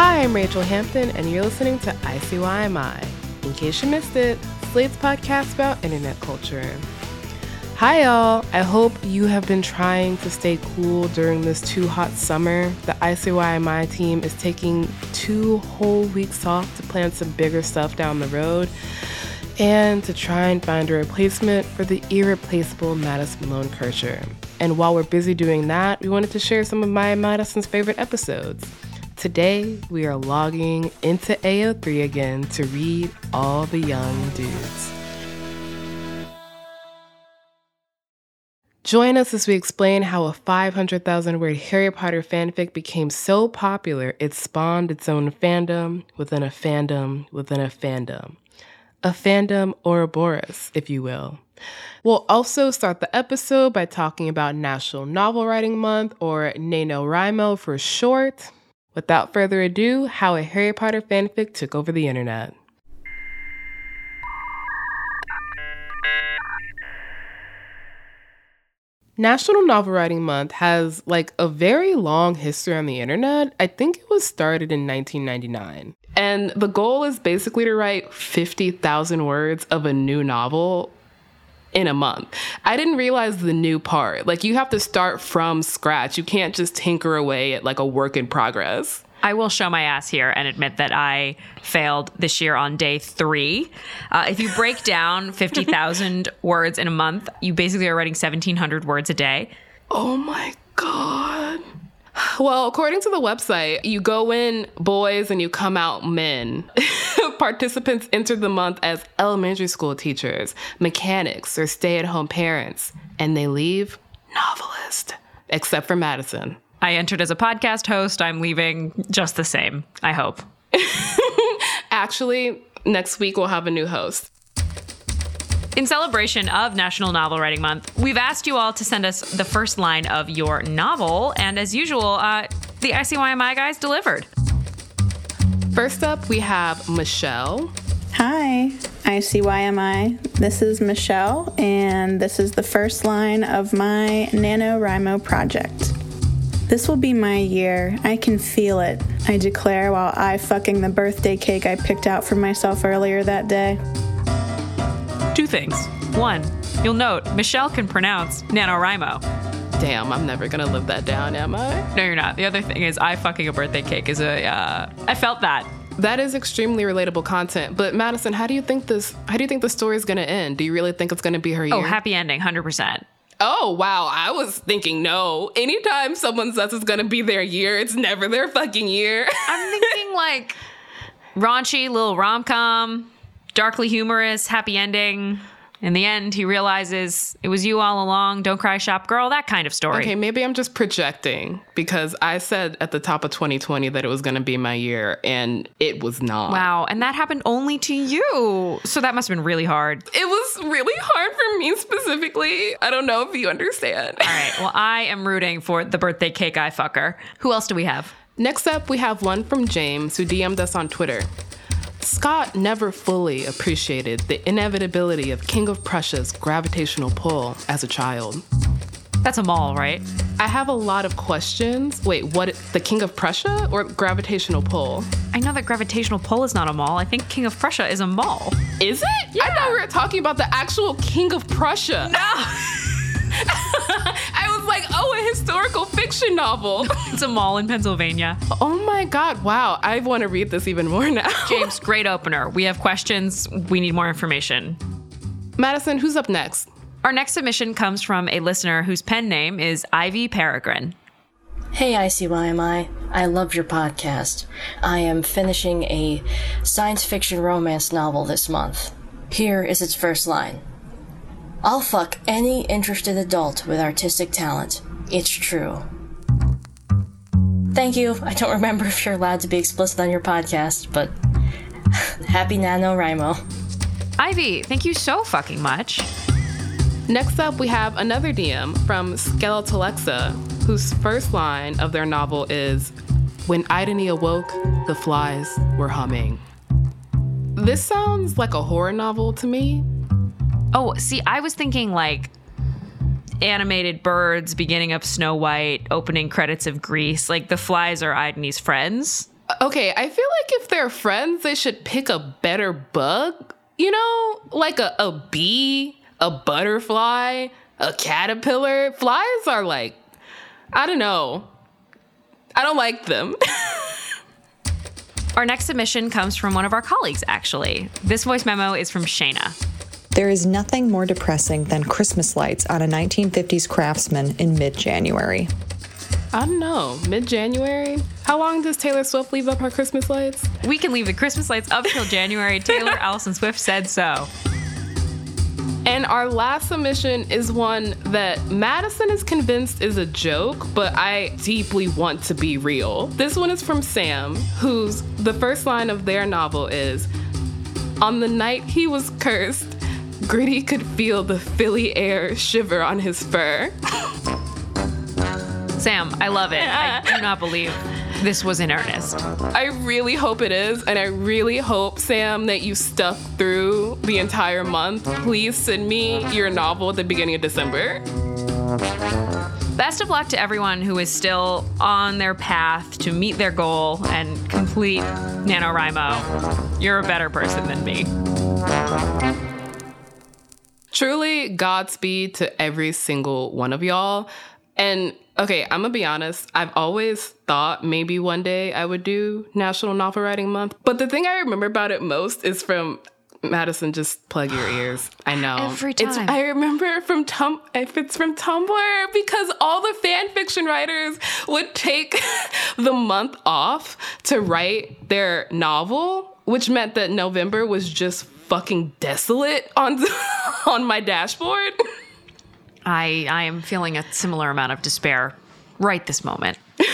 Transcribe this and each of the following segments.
Hi, I'm Rachelle Hampton, and you're listening to ICYMI. In case you missed it, Slate's podcast about internet culture. Hi, y'all. I hope you have been trying to stay cool during this too hot summer. The ICYMI team is taking two whole weeks off to plan some bigger stuff down the road and to try and find a replacement for the irreplaceable Madison Malone Kircher. And while we're busy doing that, we wanted to share some of my Madison's favorite episodes. Today, we are logging into AO3 again to read all the young dudes. Join us as we explain how a 500,000 word Harry Potter fanfic became so popular it spawned its own fandom within a fandom within a fandom. A fandom Ouroboros, if you will. We'll also start the episode by talking about National Novel Writing Month, or NaNoWriMo for short. Without further ado, how a Harry Potter fanfic took over the internet. National Novel Writing Month has like a very long history on the internet. I think it was started in 1999. And the goal is basically to write 50,000 words of a new novel in a month. I didn't realize the new part. Like you have to start from scratch. You can't just tinker away at like a work in progress. I will show my ass here and admit that I failed this year on day three. Uh, if you break down 50,000 words in a month, you basically are writing 1,700 words a day. Oh my God. Well, according to the website, you go in boys and you come out men. Participants enter the month as elementary school teachers, mechanics, or stay at home parents, and they leave novelist, except for Madison. I entered as a podcast host. I'm leaving just the same, I hope. Actually, next week we'll have a new host. In celebration of National Novel Writing Month, we've asked you all to send us the first line of your novel, and as usual, uh, the ICYMI guys delivered. First up, we have Michelle. Hi, ICYMI. This is Michelle, and this is the first line of my NaNoWriMo project. This will be my year. I can feel it. I declare while I fucking the birthday cake I picked out for myself earlier that day. Things. One, you'll note Michelle can pronounce NaNoWriMo. Damn, I'm never gonna live that down, am I? No, you're not. The other thing is, I fucking a birthday cake is a. Uh, I felt that. That is extremely relatable content. But Madison, how do you think this? How do you think the story is gonna end? Do you really think it's gonna be her year? Oh, happy ending, hundred percent. Oh wow, I was thinking no. Anytime someone says it's gonna be their year, it's never their fucking year. I'm thinking like raunchy little rom com, darkly humorous, happy ending. In the end, he realizes it was you all along. Don't cry, shop girl. That kind of story. Okay, maybe I'm just projecting because I said at the top of 2020 that it was going to be my year, and it was not. Wow, and that happened only to you. So that must have been really hard. It was really hard for me specifically. I don't know if you understand. All right. Well, I am rooting for the birthday cake eye fucker. Who else do we have? Next up, we have one from James who DM'd us on Twitter. Scott never fully appreciated the inevitability of King of Prussia's gravitational pull as a child. That's a mall, right? I have a lot of questions. Wait, what? The King of Prussia or gravitational pull? I know that gravitational pull is not a mall. I think King of Prussia is a mall. Is it? Yeah. I thought we were talking about the actual King of Prussia. No. I was like, oh, a historical fiction novel. it's a mall in Pennsylvania. oh my God, wow. I want to read this even more now. James, great opener. We have questions. We need more information. Madison, who's up next? Our next submission comes from a listener whose pen name is Ivy Peregrine. Hey ICYMI, I love your podcast. I am finishing a science fiction romance novel this month. Here is its first line I'll fuck any interested adult with artistic talent. It's true. Thank you. I don't remember if you're allowed to be explicit on your podcast, but happy Nano NaNoWriMo. Ivy, thank you so fucking much. Next up, we have another DM from Skeletalexa, whose first line of their novel is When Idony awoke, the flies were humming. This sounds like a horror novel to me. Oh, see, I was thinking like animated birds, beginning of Snow White, opening credits of Grease. Like the flies are Idony's friends. Okay, I feel like if they're friends, they should pick a better bug. You know, like a, a bee, a butterfly, a caterpillar. Flies are like, I don't know. I don't like them. Our next submission comes from one of our colleagues, actually. This voice memo is from Shayna. There is nothing more depressing than Christmas lights on a 1950s craftsman in mid January. I don't know. Mid January? How long does Taylor Swift leave up her Christmas lights? We can leave the Christmas lights up till January. Taylor Allison Swift said so. And our last submission is one that Madison is convinced is a joke, but I deeply want to be real. This one is from Sam, whose the first line of their novel is On the night he was cursed, Gritty could feel the Philly air shiver on his fur. Sam, I love it. I do not believe this was in earnest. I really hope it is, and I really hope, Sam, that you stuck through the entire month. Please send me your novel at the beginning of December. Best of luck to everyone who is still on their path to meet their goal and complete NaNoWriMo. You're a better person than me. Truly, Godspeed to every single one of y'all. And okay, I'm gonna be honest, I've always thought maybe one day I would do National Novel Writing Month. But the thing I remember about it most is from Madison, just plug your ears. I know. Every It's, time. I remember from Tum if it's from Tumblr because all the fan fiction writers would take the month off to write their novel, which meant that November was just fucking desolate on on my dashboard. I, I am feeling a similar amount of despair right this moment.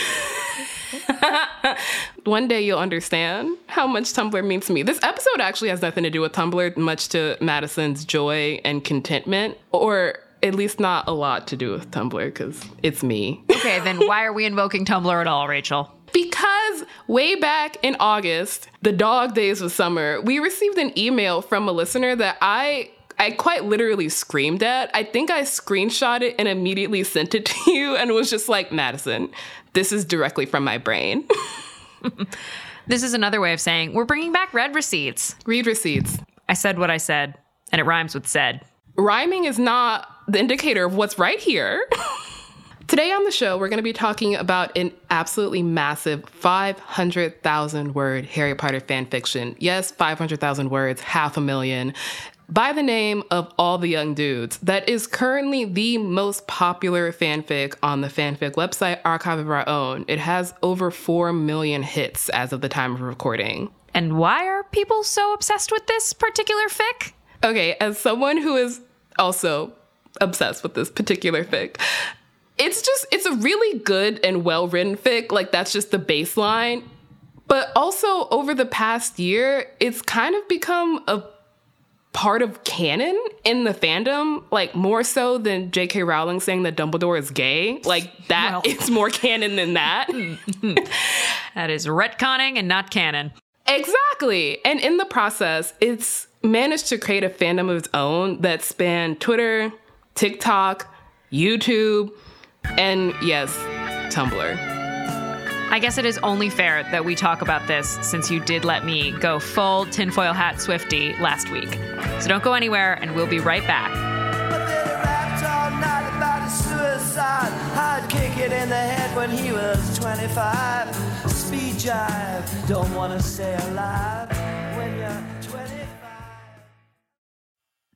One day you'll understand how much Tumblr means to me. This episode actually has nothing to do with Tumblr, much to Madison's joy and contentment, or at least not a lot to do with Tumblr because it's me. Okay, then why are we invoking Tumblr at all, Rachel? Because way back in August, the dog days of summer, we received an email from a listener that I I quite literally screamed at. I think I screenshot it and immediately sent it to you and was just like, Madison, this is directly from my brain. This is another way of saying we're bringing back red receipts. Read receipts. I said what I said, and it rhymes with said. Rhyming is not the indicator of what's right here. Today on the show, we're going to be talking about an absolutely massive 500,000 word Harry Potter fan fiction. Yes, 500,000 words, half a million, by the name of All the Young Dudes. That is currently the most popular fanfic on the fanfic website Archive of Our Own. It has over 4 million hits as of the time of recording. And why are people so obsessed with this particular fic? Okay, as someone who is also obsessed with this particular fic, it's just it's a really good and well written fic. Like that's just the baseline. But also over the past year, it's kind of become a part of canon in the fandom, like more so than J.K. Rowling saying that Dumbledore is gay. Like that, Well. it's more canon than that. That is retconning and not canon. Exactly. And in the process, it's managed to create a fandom of its own that spanned Twitter, TikTok, YouTube, and yes, Tumblr. I guess it is only fair that we talk about this since you did let me go full tinfoil hat Swifty last week. So don't go anywhere, and we'll be right back. But then he rapped all night about his suicide. I'd kick it in the head when he was 25. Speed jive, don't wanna stay alive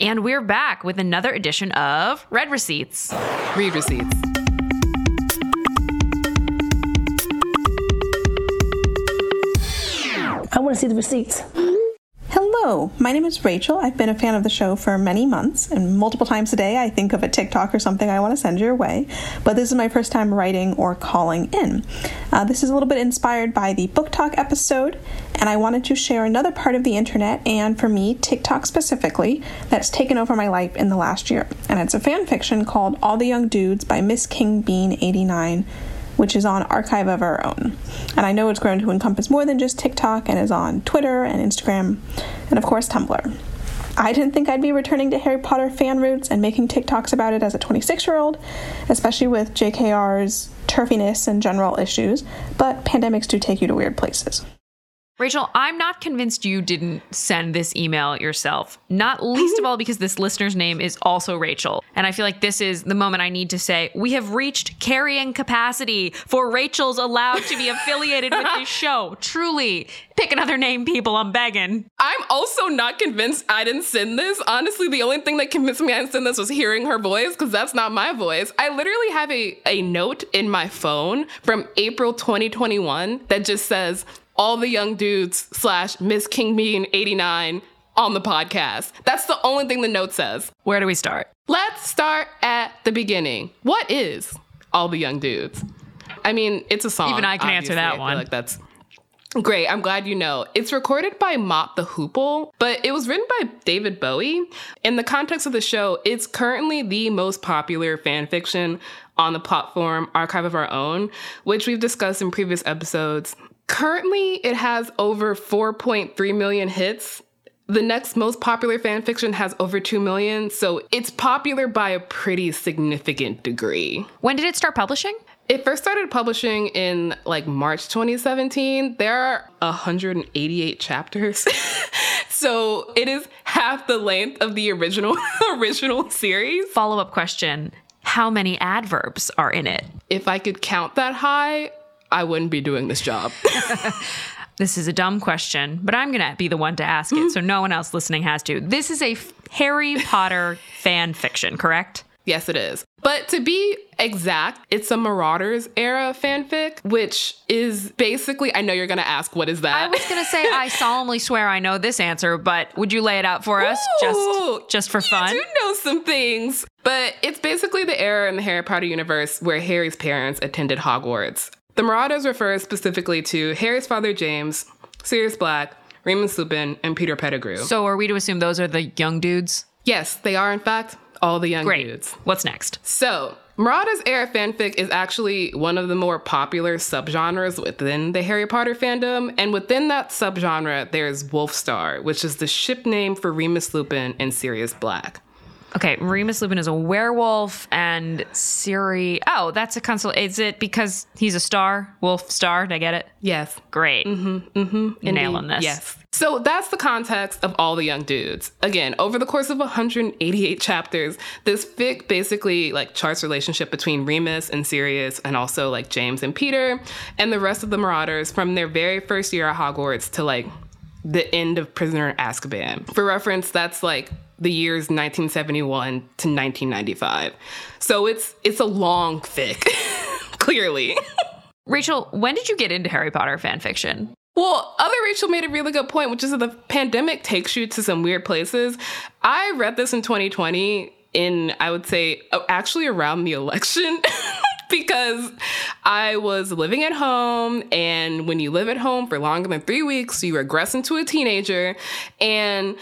And we're back with another edition of Red Receipts. Read receipts. I want to see the receipts. Hello, my name is Rachel. I've been a fan of the show for many months, and multiple times a day I think of a TikTok or something I want to send your way. But this is my first time writing or calling in. Uh, this is a little bit inspired by the book talk episode, and I wanted to share another part of the internet, and for me, TikTok specifically, that's taken over my life in the last year. And it's a fan fiction called All the Young Dudes by Miss King Bean 89 which is on Archive of Our Own. And I know it's grown to encompass more than just TikTok and is on Twitter and Instagram, and of course, Tumblr. I didn't think I'd be returning to Harry Potter fan roots and making TikToks about it as a 26 year old, especially with JKR's turfiness and general issues, but pandemics do take you to weird places. Rachel, I'm not convinced you didn't send this email yourself. Not least of all because this listener's name is also Rachel. And I feel like this is the moment I need to say we have reached carrying capacity for Rachel's allowed to be affiliated with this show. Truly. Pick another name, people. I'm begging. I'm also not convinced I didn't send this. Honestly, the only thing that convinced me I didn't send this was hearing her voice, because that's not my voice. I literally have a, a note in my phone from April 2021 that just says, all the young dudes slash Miss King Bean 89 on the podcast. That's the only thing the note says. Where do we start? Let's start at the beginning. What is all the young dudes? I mean, it's a song. Even I can answer that I feel one. Like that's great. I'm glad you know. It's recorded by Mott the Hoople, but it was written by David Bowie. In the context of the show, it's currently the most popular fan fiction on the platform Archive of Our Own, which we've discussed in previous episodes. Currently, it has over 4.3 million hits. The next most popular fan fiction has over 2 million, so it's popular by a pretty significant degree. When did it start publishing? It first started publishing in like March 2017. There are 188 chapters. so it is half the length of the original original series. Follow up question How many adverbs are in it? If I could count that high, I wouldn't be doing this job. This is a dumb question, but I'm going to be the one to ask it so no one else listening has to. This is a Harry Potter fan fiction, correct? yes, it is. But to be exact, it's a Marauders era fanfic, which is basically, I know you're going to ask, what is that? I was going to say I solemnly swear I know this answer, but would you lay it out for us Ooh, just just for fun? You do know some things. But it's basically the era in the Harry Potter universe where Harry's parents attended Hogwarts. The Marauders refers specifically to Harry's father James, Sirius Black, Remus Lupin, and Peter Pettigrew. So are we to assume those are the young dudes? yes, they are in fact all the young Great. dudes. What's next? So, Marauders era fanfic is actually one of the more popular subgenres within the Harry Potter fandom, and within that subgenre, there's Wolfstar, which is the ship name for Remus Lupin and Sirius Black. Okay, Remus Lupin is a werewolf, and Siri. Oh, that's a console. Is it because he's a star? Wolf star? Did I get it? Yes. Great. Mm-hmm. Mm-hmm. Nailing this. Yes. So that's the context of all the young dudes. Again, over the course of 188 chapters, this fic basically like charts relationship between Remus and Sirius and also like James and Peter and the rest of the Marauders from their very first year at Hogwarts to like the end of Prisoner Azkaban. For reference, that's like the years 1971 to 1995. So it's it's a long fic, clearly. Rachel, when did you get into Harry Potter fan fiction? Well, other Rachel made a really good point, which is that the pandemic takes you to some weird places. I read this in 2020 in, I would say, actually around the election. Because I was living at home, and when you live at home for longer than three weeks, you regress into a teenager. And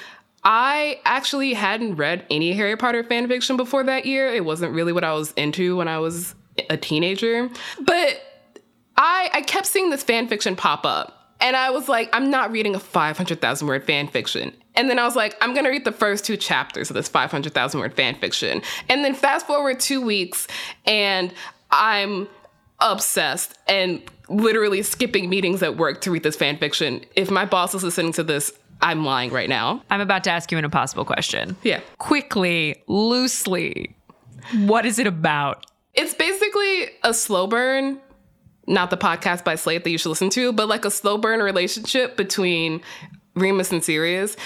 I actually hadn't read any Harry Potter fan fiction before that year. It wasn't really what I was into when I was a teenager. But I, I kept seeing this fan fiction pop up. And I was like, I'm not reading a 500,000 word fan fiction. And then I was like, I'm gonna read the first two chapters of this 500,000 word fan fiction. And then fast forward two weeks, and I'm obsessed and literally skipping meetings at work to read this fan fiction. If my boss is listening to this, I'm lying right now. I'm about to ask you an impossible question. Yeah. Quickly, loosely, what is it about? It's basically a slow burn, not the podcast by Slate that you should listen to, but like a slow burn relationship between Remus and Sirius.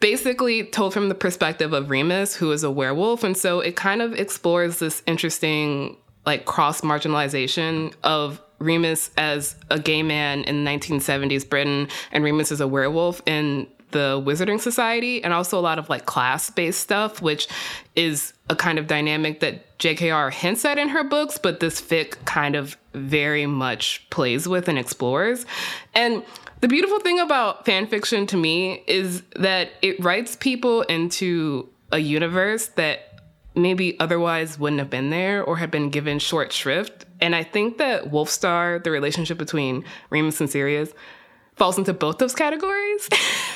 Basically, told from the perspective of Remus, who is a werewolf. And so it kind of explores this interesting, like, cross marginalization of Remus as a gay man in 1970s Britain and Remus as a werewolf in the Wizarding Society, and also a lot of like class based stuff, which is a kind of dynamic that JKR hints at in her books, but this fic kind of very much plays with and explores. And the beautiful thing about fan fiction to me is that it writes people into a universe that maybe otherwise wouldn't have been there or had been given short shrift. And I think that Wolfstar, the relationship between Remus and Sirius, falls into both those categories.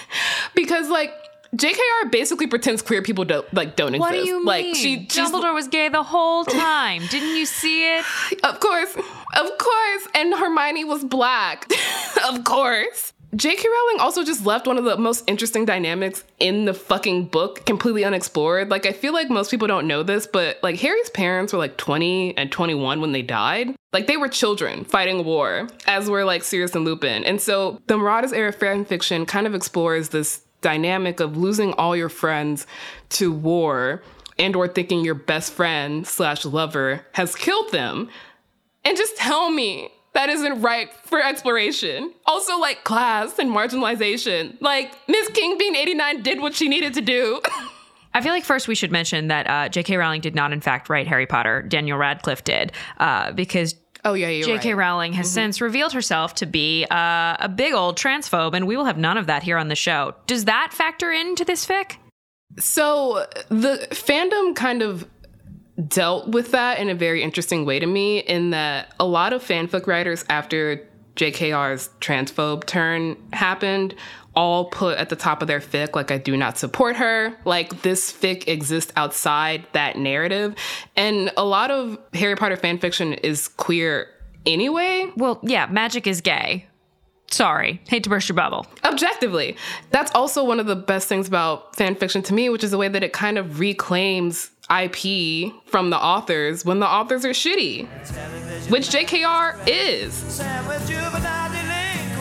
because like JKR basically pretends queer people don't like don't What exist. do you like mean? she she's- Dumbledore was gay the whole time. Didn't you see it? Of course. Of course. And Hermione was black. of course. J.K. Rowling also just left one of the most interesting dynamics in the fucking book completely unexplored. Like, I feel like most people don't know this, but like Harry's parents were like 20 and 21 when they died. Like, they were children fighting a war, as were like Sirius and Lupin. And so the Marauders era fan fiction kind of explores this dynamic of losing all your friends to war and or thinking your best friend slash lover has killed them and just tell me that isn't right for exploration. Also, like class and marginalization. Like, Miss King Bean 89 did what she needed to do. I feel like first we should mention that uh, J.K. Rowling did not, in fact, write Harry Potter. Daniel Radcliffe did, uh, because oh, yeah, you're J.K. right. Rowling has since revealed herself to be uh, a big old transphobe, and we will have none of that here on the show. Does that factor into this fic? So, the fandom kind of dealt with that in a very interesting way to me, in that a lot of fanfic writers, after JKR's transphobe turn happened, all put at the top of their fic, like, I do not support her. Like, this fic exists outside that narrative. And a lot of Harry Potter fanfiction is queer anyway. Well, yeah, magic is gay. Sorry, hate to burst your bubble. objectively that's also one of the best things about fan fiction to me which is the way that it kind of reclaims ip from the authors when the authors are shitty which jkr is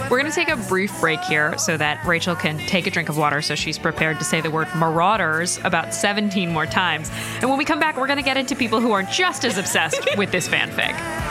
We're going to take a brief break here so that Rachel can take a drink of water so she's prepared to say the word marauders about 17 more times. And when we come back, we're going to get into people who are just as obsessed with this fanfic.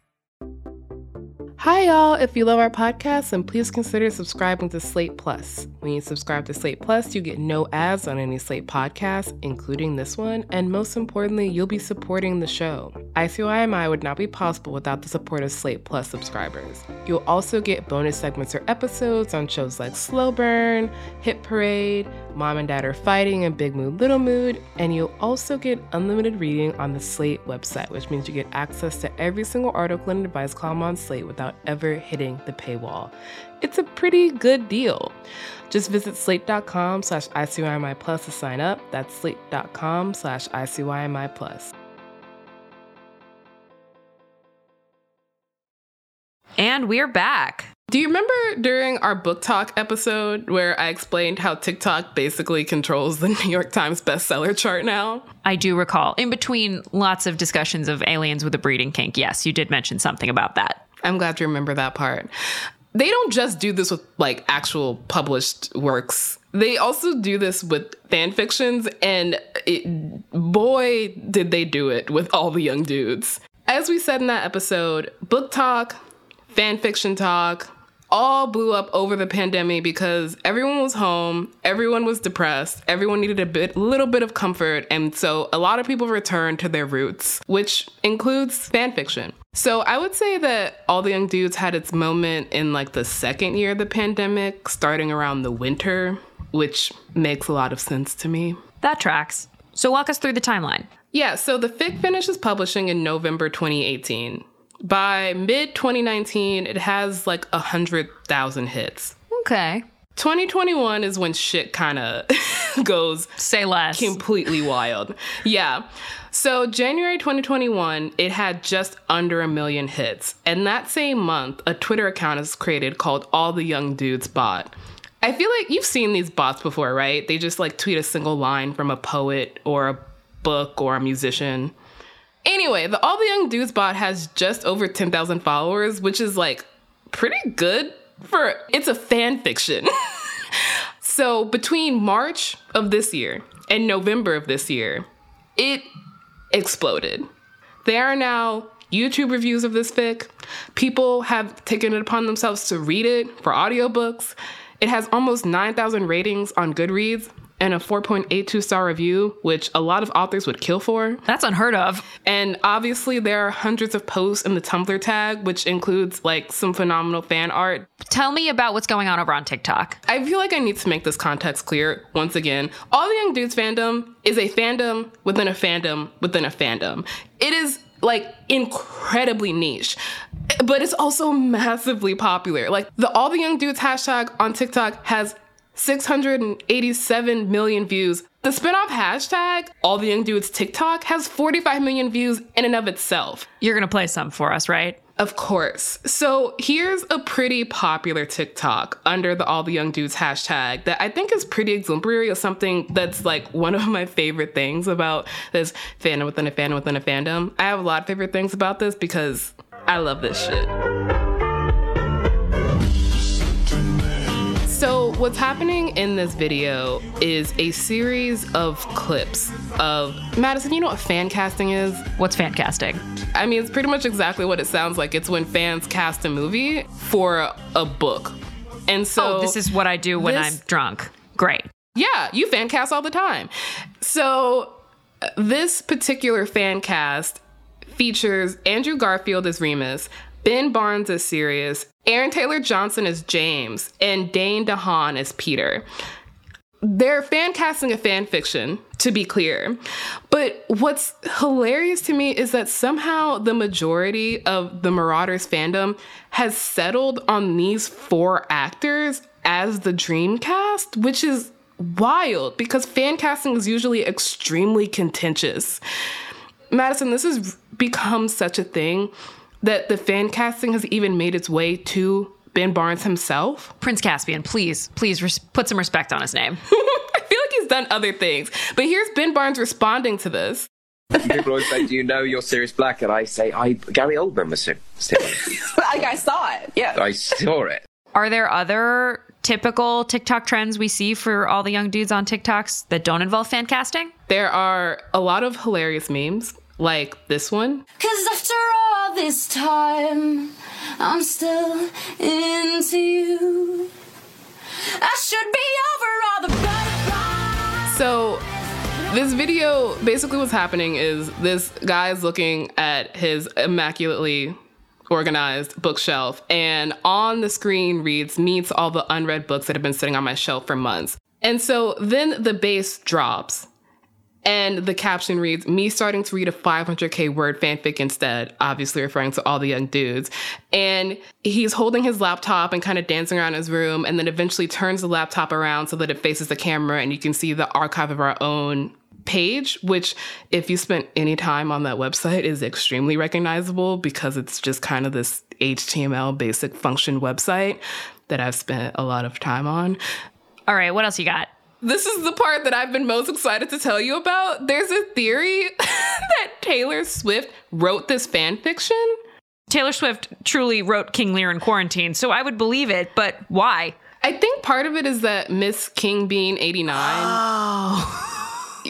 Hi, y'all. If you love our podcast, then please consider subscribing to Slate Plus. When you subscribe to Slate Plus, you get no ads on any Slate podcast, including this one, and most importantly, you'll be supporting the show. ICYMI would not be possible without the support of Slate Plus subscribers. You'll also get bonus segments or episodes on shows like Slow Burn, Hit Parade, Mom and Dad Are Fighting, and Big Mood Little Mood, and you'll also get unlimited reading on the Slate website, which means you get access to every single article and advice column on Slate without ever hitting the paywall. It's a pretty good deal. Just visit slate.com slash ICYMI plus to sign up. That's slate.com slash ICYMI plus. And we're back. Do you remember during our book talk episode where I explained how TikTok basically controls the New York Times bestseller chart now? I do recall, in between lots of discussions of aliens with a breeding kink, yes, you did mention something about that. I'm glad you remember that part. They don't just do this with like actual published works They also do this with fan fictions, and it, boy, did they do it with all the young dudes. As we said in that episode, book talk, fan fiction talk, all blew up over the pandemic because everyone was home, everyone was depressed, everyone needed a bit little bit of comfort, and so a lot of people returned to their roots, which includes fan fiction. So I would say that All the Young Dudes had its moment in like the second year of the pandemic, starting around the winter, which makes a lot of sense to me. That tracks. So walk us through the timeline. Yeah, so the fic finishes publishing in November 2018. By mid 2019, it has like a hundred thousand hits. Okay. 2021 is when shit kind of goes Say less. completely wild. Yeah. So January 2021, it had just under a million hits. And that same month, a Twitter account is created called All the Young Dudes Bot. I feel like you've seen these bots before, right? They just like tweet a single line from a poet or a book or a musician. Anyway, the All the Young Dudes bot has just over 10,000 followers, which is like pretty good for it's a fan fiction. so, between March of this year and November of this year, it exploded. There are now YouTube reviews of this fic. People have taken it upon themselves to read it for audiobooks. It has almost 9,000 ratings on Goodreads and a 4.82 star review, which a lot of authors would kill for. That's unheard of. And obviously, there are hundreds of posts in the Tumblr tag, which includes like some phenomenal fan art. Tell me about what's going on over on TikTok. I feel like I need to make this context clear once again. All the Young Dudes fandom is a fandom within a fandom within a fandom. It is like incredibly niche, but it's also massively popular. Like the All the Young Dudes hashtag on TikTok has 687 million views. The spinoff hashtag, All the Young Dudes TikTok, has 45 million views in and of itself. You're to play some for us, right? Of course. So here's a pretty popular TikTok under the All the Young Dudes hashtag that I think is pretty exemplary of something that's like one of my favorite things about this fandom within a fandom within a fandom. I have a lot of favorite things about this because I love this shit. What's happening in this video is a series of clips of Madison. You know what fan casting is? What's fan casting? I mean, it's pretty much exactly what it sounds like. It's when fans cast a movie for a book. And so, oh, this is what I do when this- I'm drunk. Great. yeah, you fan cast all the time. So, uh, this particular fan cast features Andrew Garfield as Remus, Ben Barnes is Sirius, Aaron Taylor Johnson is James, and Dane DeHaan is Peter. They're fan casting a fan fiction, to be clear. But what's hilarious to me is that somehow the majority of the Marauders fandom has settled on these four actors as the dream cast, which is wild because fan casting is usually extremely contentious. Madison, this has become such a thing that the fan casting has even made its way to Ben Barnes himself. Prince Caspian, please, please res- put some respect on his name. I feel like he's done other things. But here's Ben Barnes responding to this. People always say, "Do you know you're Sirius Black?" And I say, "I Gary Oldman was Sir- Sirius. like I saw it. Yeah. I saw it." Are there other typical TikTok trends we see for all the young dudes on TikToks that don't involve fan casting? There are a lot of hilarious memes, like this one. Cause after all this time, I'm still into you. I should be over all the butterflies. So, this video basically what's happening is this guy is looking at his immaculately organized bookshelf, and on the screen reads meets all the unread books that have been sitting on my shelf for months. And so then the bass drops, and the caption reads, Me starting to read a 500k word fanfic instead, obviously referring to all the young dudes. And he's holding his laptop and kind of dancing around his room, and then eventually turns the laptop around so that it faces the camera, and you can see the archive of our own page, which, if you spent any time on that website, is extremely recognizable because it's just kind of this HTML basic function website that I've spent a lot of time on. All right, what else you got? This is the part that I've been most excited to tell you about. There's a theory that Taylor Swift wrote this fan fiction. Taylor Swift truly wrote King Lear in quarantine, so I would believe it, but why? I think part of it is that Miss King Bean 89. Oh.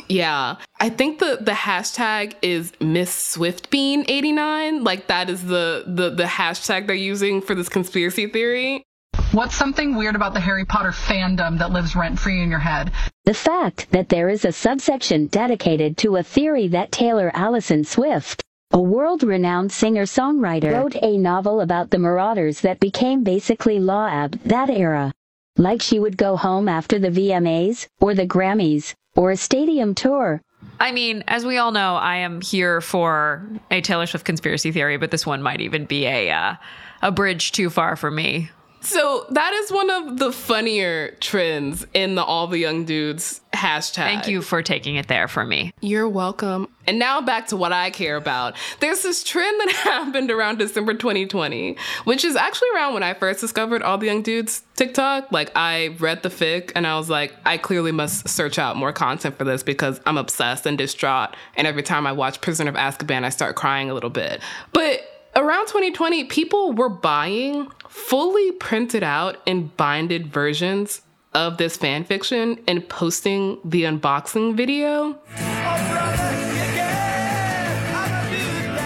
Yeah. I think the the hashtag is Miss Swift Bean 89. Like that is the the the hashtag they're using for this conspiracy theory. What's something weird about the Harry Potter fandom that lives rent free in your head? The fact that there is a subsection dedicated to a theory that Taylor Allison Swift, a world renowned singer songwriter, wrote a novel about the marauders that became basically Law Ab that era. Like she would go home after the VMAs, or the Grammys, or a stadium tour. I mean, as we all know, I am here for a Taylor Swift conspiracy theory, but this one might even be a uh, a bridge too far for me. So that is one of the funnier trends in the all the young dudes hashtag. Thank you for taking it there for me. You're welcome. And now back to what I care about. There's this trend that happened around December 2020, which is actually around when I first discovered all the young dudes TikTok. Like I read the fic and I was like, I clearly must search out more content for this because I'm obsessed and distraught. And every time I watch Prisoner of Azkaban, I start crying a little bit. But around 2020, people were buying fully printed out and binded versions of this fan fiction and posting the unboxing video.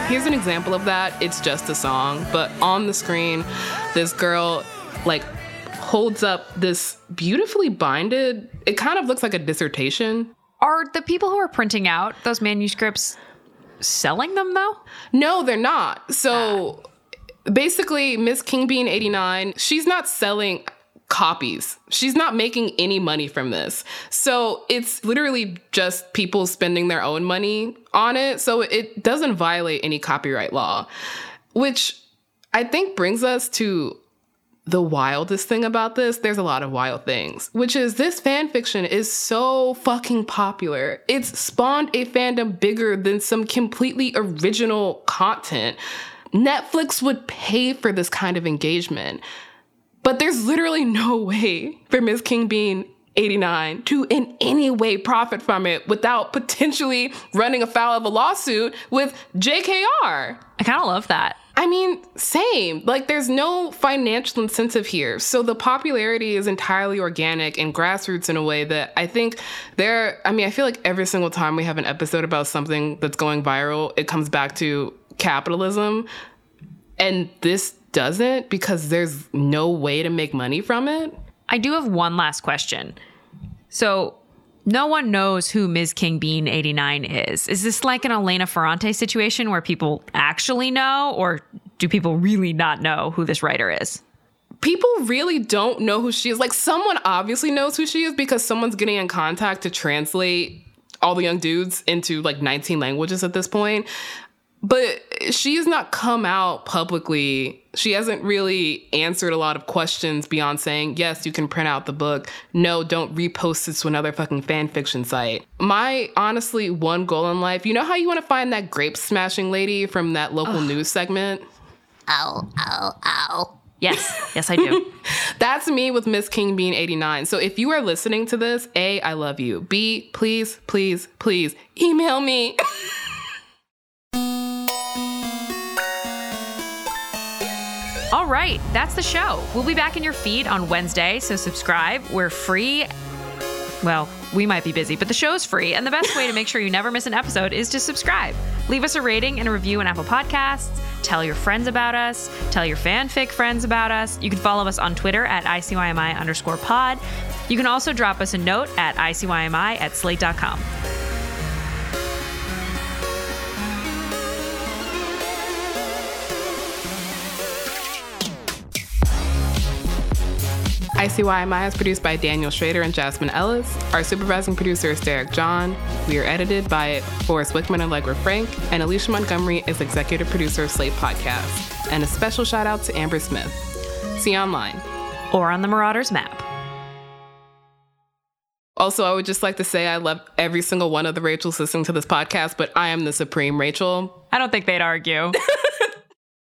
Here's an example of that. It's just a song, but on the screen, this girl like holds up this beautifully binded, it kind of looks like a dissertation. Are the people who are printing out those manuscripts selling them though? No, they're not. So ah. Basically, Miss King Bean 89, she's not selling copies. She's not making any money from this. So it's literally just people spending their own money on it. So it doesn't violate any copyright law, which I think brings us to the wildest thing about this, there's a lot of wild things, which is this fan fiction is so fucking popular. It's spawned a fandom bigger than some completely original content. Netflix would pay for this kind of engagement. But there's literally no way for Miss King Bean 89 to in any way profit from it without potentially running afoul of a lawsuit with JKR. I kind of love that. I mean, same. Like, there's no financial incentive here. So the popularity is entirely organic and grassroots in a way that I think there, I mean, I feel like every single time we have an episode about something that's going viral, it comes back to capitalism. And this doesn't because there's no way to make money from it. I do have one last question. So, no one knows who Ms. King Bean 89 is. Is this like an Elena Ferrante situation where people actually know, or do people really not know who this writer is? People really don't know who she is. Like, someone obviously knows who she is because someone's getting in contact to translate all the young dudes into like 19 languages at this point. But she has not come out publicly. She hasn't really answered a lot of questions beyond saying, yes, you can print out the book. No, don't repost this to another fucking fan fiction site. My honestly one goal in life, you know how you want to find that grape smashing lady from that local news segment? Ow, ow, ow. Yes, yes, I do. That's me with Miss King Bean 89. So if you are listening to this, A, I love you. B, please, please, please email me. All right, that's the show. We'll be back in your feed on Wednesday, so subscribe. We're free. Well, we might be busy, but the show's free, and the best way to make sure you never miss an episode is to subscribe. Leave us a rating and a review on Apple Podcasts. Tell your friends about us. Tell your fanfic friends about us. You can follow us on Twitter at ICYMI underscore pod. You can also drop us a note at ICYMI at slate.com. ICYMI is produced by Daniel Schroeder and Jasmine Ellis. Our supervising producer is Derek John. We are edited by Forrest Wickman and Allegra Frank. And Alicia Montgomery is executive producer of Slate Podcast. And a special shout out to Amber Smith. See you online. Or on the Marauders map. Also, I would just like to say I love every single one of the Rachels listening to this podcast, but I am the supreme Rachel. I don't think they'd argue.